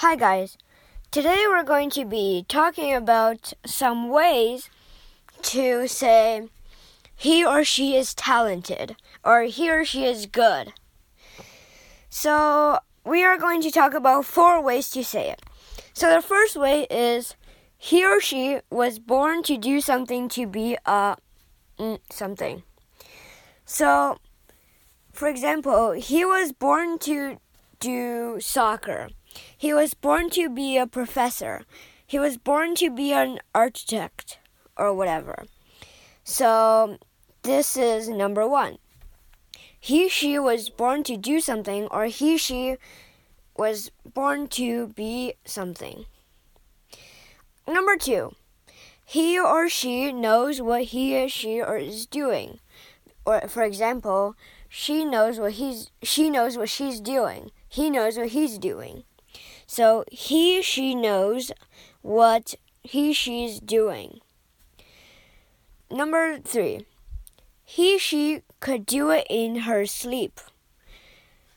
Hi, guys. Today we're going to be talking about some ways to say he or she is talented or he or she is good. So, we are going to talk about four ways to say it. So, the first way is he or she was born to do something to be a mm, something. So, for example, he was born to do soccer. He was born to be a professor. He was born to be an architect or whatever. So, this is number one. He, she was born to do something, or he, she was born to be something. Number two, he or she knows what he or she is doing. Or, for example, she knows what he's she knows what she's doing. He knows what he's doing. So he, she knows what he, she's doing. Number three, he, she could do it in her sleep.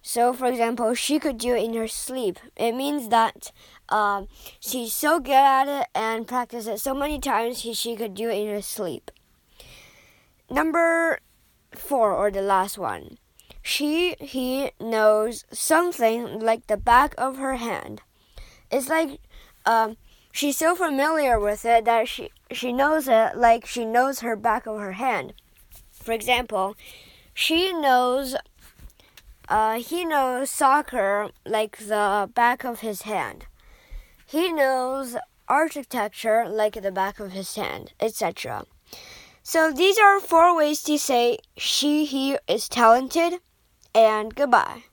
So, for example, she could do it in her sleep. It means that um, she's so good at it and practiced it so many times, he, she could do it in her sleep. Number four, or the last one. She, he knows something like the back of her hand. It's like um, she's so familiar with it that she, she knows it like she knows her back of her hand. For example, she knows, uh, he knows soccer like the back of his hand. He knows architecture like the back of his hand, etc. So these are four ways to say she, he is talented and goodbye.